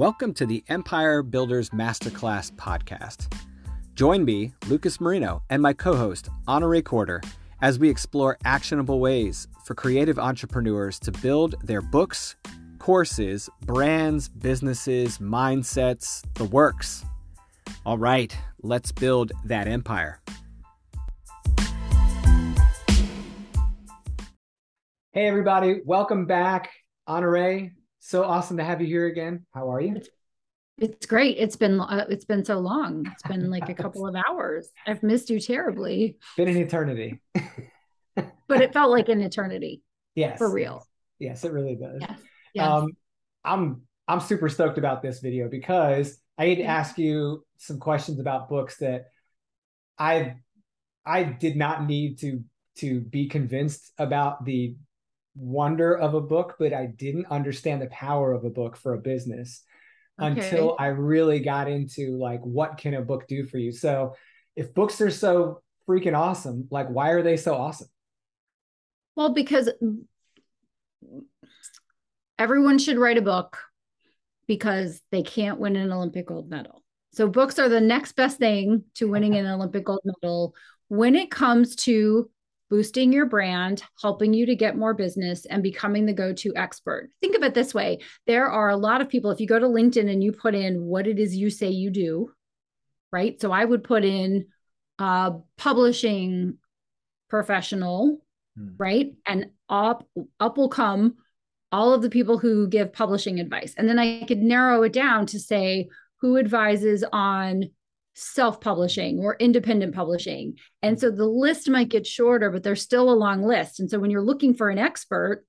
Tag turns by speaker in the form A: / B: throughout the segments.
A: Welcome to the Empire Builders Masterclass podcast. Join me, Lucas Marino, and my co host, Honorée Corder, as we explore actionable ways for creative entrepreneurs to build their books, courses, brands, businesses, mindsets, the works. All right, let's build that empire. Hey, everybody, welcome back. Honorée, so awesome to have you here again. How are you?
B: It's, it's great. It's been uh, it's been so long. It's been like a couple of hours. I've missed you terribly.
A: Been an eternity.
B: but it felt like an eternity.
A: Yes.
B: For real.
A: Yes, it really does.
B: Yes. yes.
A: Um, I'm I'm super stoked about this video because I need to ask you some questions about books that I I did not need to to be convinced about the wonder of a book, but I didn't understand the power of a book for a business okay. until I really got into like what can a book do for you. So if books are so freaking awesome, like why are they so awesome?
B: Well, because everyone should write a book because they can't win an Olympic gold medal. So books are the next best thing to winning an Olympic gold medal when it comes to boosting your brand, helping you to get more business, and becoming the go to expert. Think of it this way there are a lot of people, if you go to LinkedIn and you put in what it is you say you do, right? So I would put in uh, publishing professional, hmm. right? And up, up will come all of the people who give publishing advice. And then I could narrow it down to say who advises on self-publishing or independent publishing. And mm-hmm. so the list might get shorter, but there's still a long list. And so when you're looking for an expert,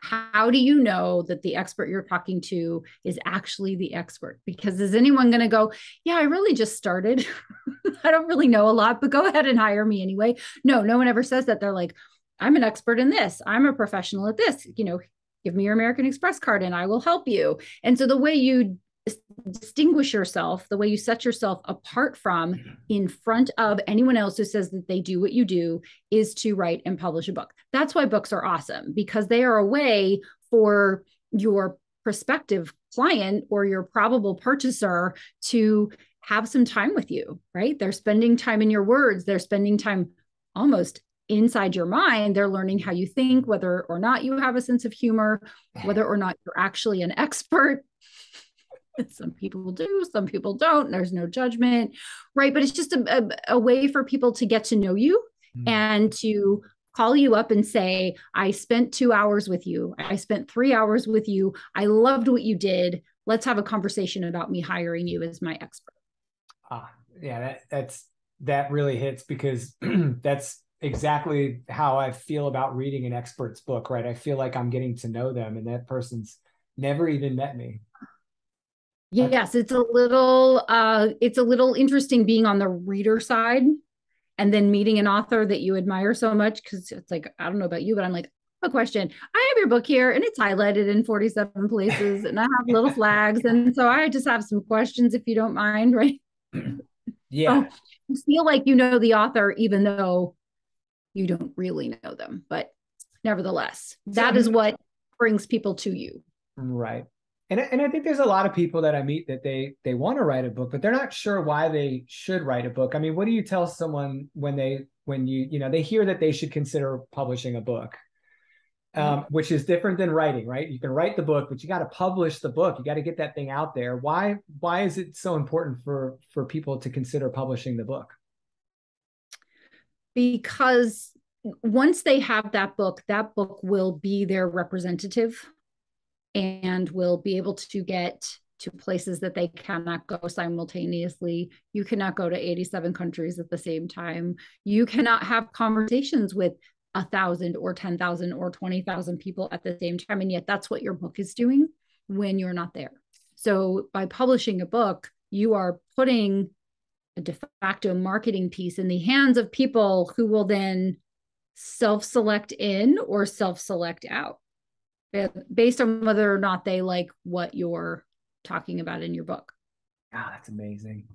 B: how do you know that the expert you're talking to is actually the expert? Because is anyone going to go, Yeah, I really just started. I don't really know a lot, but go ahead and hire me anyway. No, no one ever says that. They're like, I'm an expert in this. I'm a professional at this. You know, give me your American Express card and I will help you. And so the way you distinguish yourself, the way you set yourself apart from in front of anyone else who says that they do what you do is to write and publish a book. That's why books are awesome because they are a way for your prospective client or your probable purchaser to have some time with you, right? They're spending time in your words, they're spending time almost inside your mind they're learning how you think whether or not you have a sense of humor whether or not you're actually an expert some people do some people don't there's no judgment right? But it's just a, a, a way for people to get to know you mm-hmm. and to call you up and say i spent two hours with you. I spent three hours with you. I loved what you did. Let's have a conversation about me hiring you as my expert.
A: Ah yeah that, that's that really hits because that's exactly how i feel about reading an expert's book right? I feel like i'm getting to know them and that person's never even met me
B: Yes, it's a little uh it's a little interesting being on the reader side and then meeting an author that you admire so much because it's like I don't know about you but I'm like a question. I have your book here and it's highlighted in 47 places and I have little flags and so I just have some questions if you don't mind, right?
A: Yeah.
B: So you feel like you know the author even though you don't really know them, but nevertheless, that is what brings people to you.
A: Right and and I think there's a lot of people that I meet that they they want to write a book, but they're not sure why they should write a book. I mean, what do you tell someone when they when you you know they hear that they should consider publishing a book, um, mm-hmm. which is different than writing, right? You can write the book, but you got to publish the book. You got to get that thing out there. Why why is it so important for for people to consider publishing the book?
B: Because once they have that book, that book will be their representative and will be able to get to places that they cannot go simultaneously. You cannot go to 87 countries at the same time. You cannot have conversations with a thousand or 10,000 or 20,000 people at the same time. And yet that's what your book is doing when you're not there. So by publishing a book, you are putting a de facto marketing piece in the hands of people who will then self select in or self select out based on whether or not they like what you're talking about in your book.
A: Ah, that's amazing.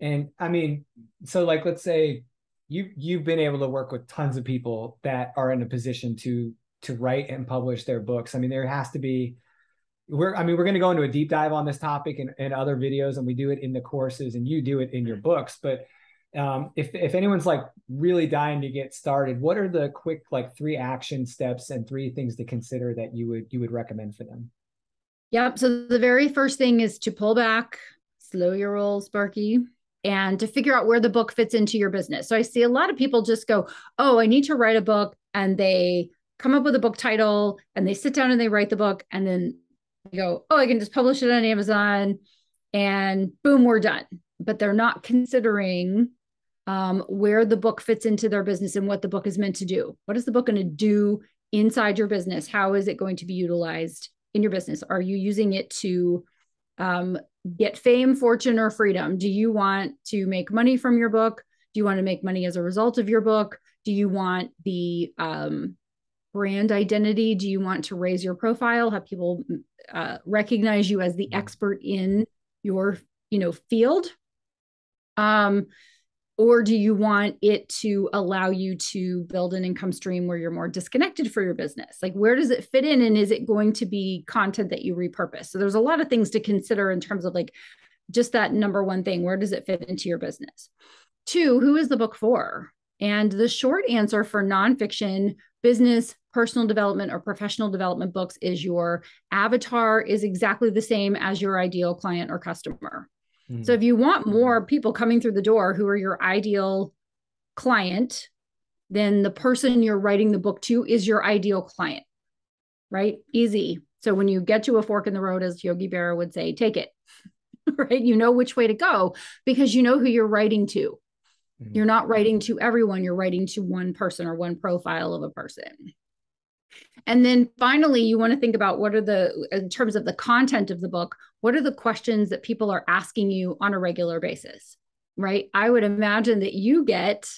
A: And I mean, so like let's say you you've been able to work with tons of people that are in a position to to write and publish their books. I mean, there has to be we're I mean we're going to go into a deep dive on this topic and, in other videos, and we do it in the courses, and you do it in your books. But um, if if anyone's like really dying to get started, what are the quick like three action steps and three things to consider that you would you would recommend for them?
B: Yep. So the very first thing is to pull back, slow your roll, Sparky, and to figure out where the book fits into your business. So I see a lot of people just go, "Oh, I need to write a book," and they come up with a book title and they sit down and they write the book and then go, "Oh, I can just publish it on Amazon." And boom, we're done. But they're not considering um, where the book fits into their business and what the book is meant to do. What is the book going to do inside your business? How is it going to be utilized in your business? Are you using it to um, get fame, fortune, or freedom? Do you want to make money from your book? Do you want to make money as a result of your book? Do you want the um, brand identity? Do you want to raise your profile? Have people uh, recognize you as the expert in your, you know, field? Um, or do you want it to allow you to build an income stream where you're more disconnected for your business? Like where does it fit in and is it going to be content that you repurpose? So there's a lot of things to consider in terms of like just that number one thing where does it fit into your business? Two who is the book for? And the short answer for nonfiction business personal development or professional development books is your avatar is exactly the same as your ideal client or customer so if you want more people coming through the door who are your ideal client, then the person you're writing the book to is your ideal client. Right? Easy. So when you get to a fork in the road, as Yogi Berra would say, take it. right? You know which way to go because you know who you're writing to. Mm-hmm. You're not writing to everyone, you're writing to one person or one profile of a person. And then finally, you want to think about what are the, in terms of the content of the book, what are the questions that people are asking you on a regular basis, right? I would imagine that you get,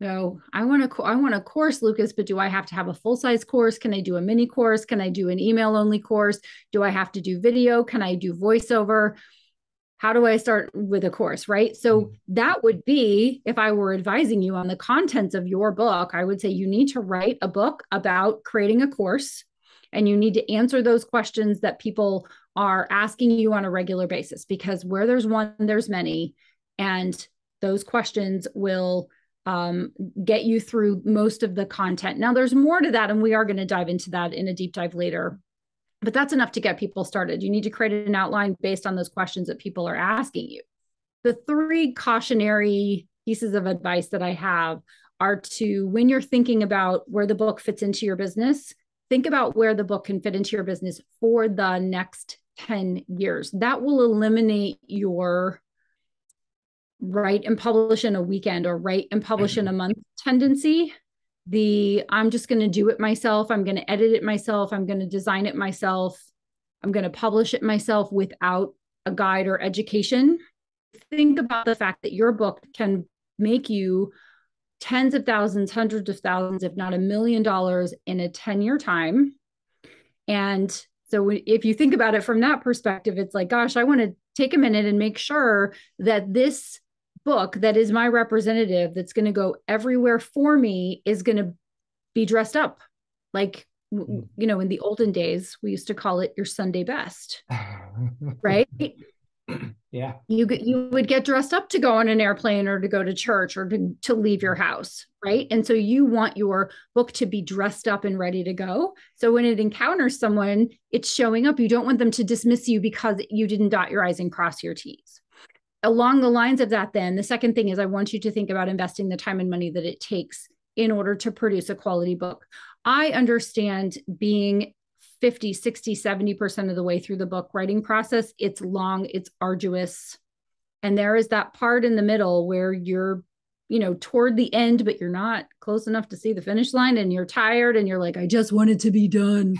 B: you know, I want to, I want a course, Lucas, but do I have to have a full size course? Can I do a mini course? Can I do an email only course? Do I have to do video? Can I do voiceover? How do I start with a course? Right. So mm-hmm. that would be if I were advising you on the contents of your book, I would say you need to write a book about creating a course and you need to answer those questions that people are asking you on a regular basis because where there's one, there's many. And those questions will um, get you through most of the content. Now, there's more to that, and we are going to dive into that in a deep dive later but that's enough to get people started. You need to create an outline based on those questions that people are asking you. The three cautionary pieces of advice that I have are to when you're thinking about where the book fits into your business, think about where the book can fit into your business for the next 10 years. That will eliminate your write and publish in a weekend or write and publish in mm-hmm. a month tendency the I'm just going to do it myself. I'm going to edit it myself. I'm going to design it myself. I'm going to publish it myself without a guide or education. Think about the fact that your book can make you tens of thousands, hundreds of thousands, if not a million dollars in a 10 year time. And so if you think about it from that perspective, it's like, gosh, I want to take a minute and make sure that this book that is my representative that's going to go everywhere for me is going to be dressed up. Like hmm. you know in the olden days we used to call it your sunday best. Right?
A: Yeah.
B: You you would get dressed up to go on an airplane or to go to church or to, to leave your house right? And so you want your book to be dressed up and ready to go. So when it encounters someone it's showing up. You don't want them to dismiss you because you didn't dot your i's and cross your t's along the lines of that, then the second thing is I want you to think about investing the time and money that it takes in order to produce a quality book. I understand being 50, 60, 70% of the way through the book writing process. It's long, it's arduous. And there is that part in the middle where you're, you know, toward the end, but you're not close enough to see the finish line and you're tired and you're like, I just want it to be done.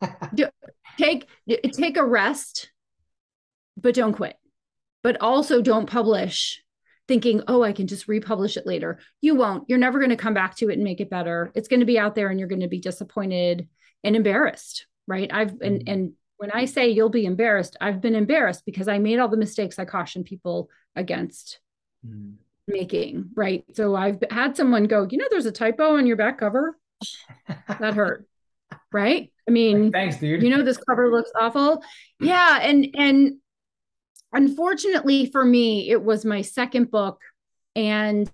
B: take take a rest, but don't quit but also don't publish thinking, oh, I can just republish it later. You won't. You're never going to come back to it and make it better. It's going to be out there and you're going to be disappointed and embarrassed, right? I've and mm-hmm. and when I say you'll be embarrassed, I've been embarrassed because I made all the mistakes I caution people against mm. making, right? So I've had someone go, you know, there's a typo on your back cover. that hurt. right? I mean,
A: thanks, dude.
B: You know, this cover looks awful. Yeah. And, and unfortunately for me, it was my second book and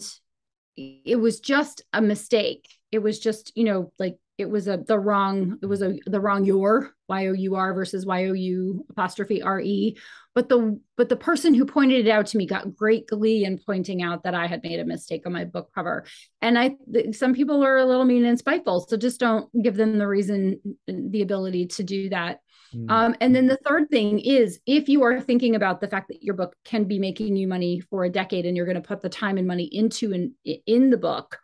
B: it was just a mistake. It was just, you know, like it was a the wrong it was a the wrong your y o u r versus y o u apostrophe r e. But the but the person who pointed it out to me got great glee in pointing out that I had made a mistake on my book cover. And I some people are a little mean and spiteful so just don't give them the reason the ability to do that. Mm. um, and then the third thing is if you are thinking about the fact that your book can be making you money for a decade and you're going to put the time and money into in, in the book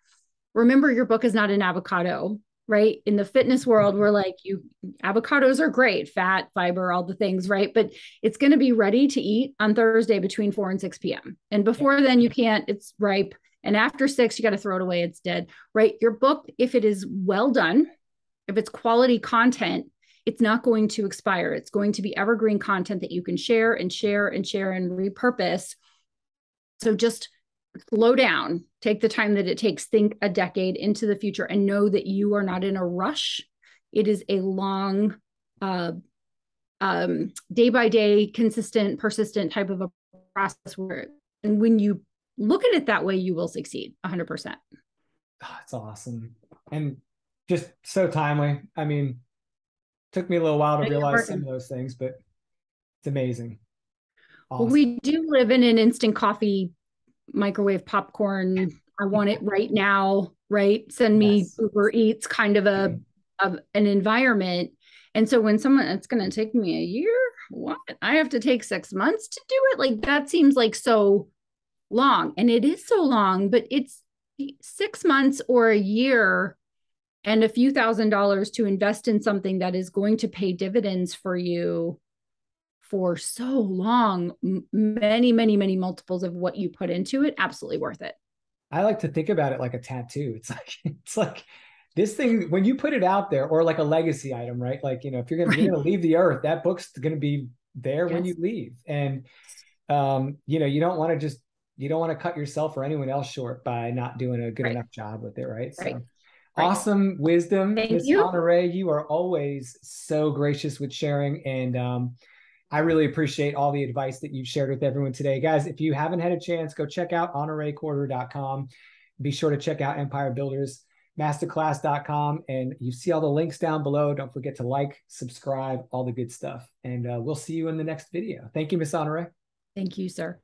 B: remember your book is not an avocado right? In the fitness world mm-hmm. we're like you avocados are great fat fiber all the things right? But it's going to be ready to eat on thursday between 4 and 6 p.m and before then you can't it's ripe. And after 6 you got to throw it away it's dead right? Your book if it is well done if it's quality content it's not going to expire. It's going to be evergreen content that you can share and share and share and repurpose. So just slow down, take the time that it takes, think a decade into the future, and know that you are not in a rush. It is a long, uh, um, day by day, consistent, persistent type of a process where, and when you look at it that way, you will succeed 100%.
A: Oh, that's awesome. And just so timely. I mean, took me a little while to realize some of those things, but it's amazing.
B: Awesome. Well, we do live in an instant coffee microwave popcorn. I want it right now, right? Send me yes. Uber Eats kind of a of an environment. And so when someone it's going to take me a year, what? I have to take 6 months to do it? Like that seems like so long. And it is so long, but it's 6 months or a year and a few thousand dollars to invest in something that is going to pay dividends for you for so long, many, many, many multiples of what you put into it, absolutely worth it.
A: I like to think about it like a tattoo. It's like it's like this thing when you put it out there, or like a legacy item, right? Like you know, if you're gonna, right. you're gonna leave the earth, that book's gonna be there yes. when you leave, and um, you know, you don't want to just you don't want to cut yourself or anyone else short by not doing a good right. enough job with it, right?
B: right.
A: So awesome wisdom, Miss Honorée. You are always so gracious with sharing, and um, I really appreciate all the advice that you've shared with everyone today. Guys, if you haven't had a chance, go check out honoreecorder.com. Be sure to check out Empire Builders masterclass.com and you see all the links down below. Don't forget to like, subscribe, all the good stuff. And uh, we'll see you in the next video. Thank you, Miss Honorée.
B: Thank you, sir.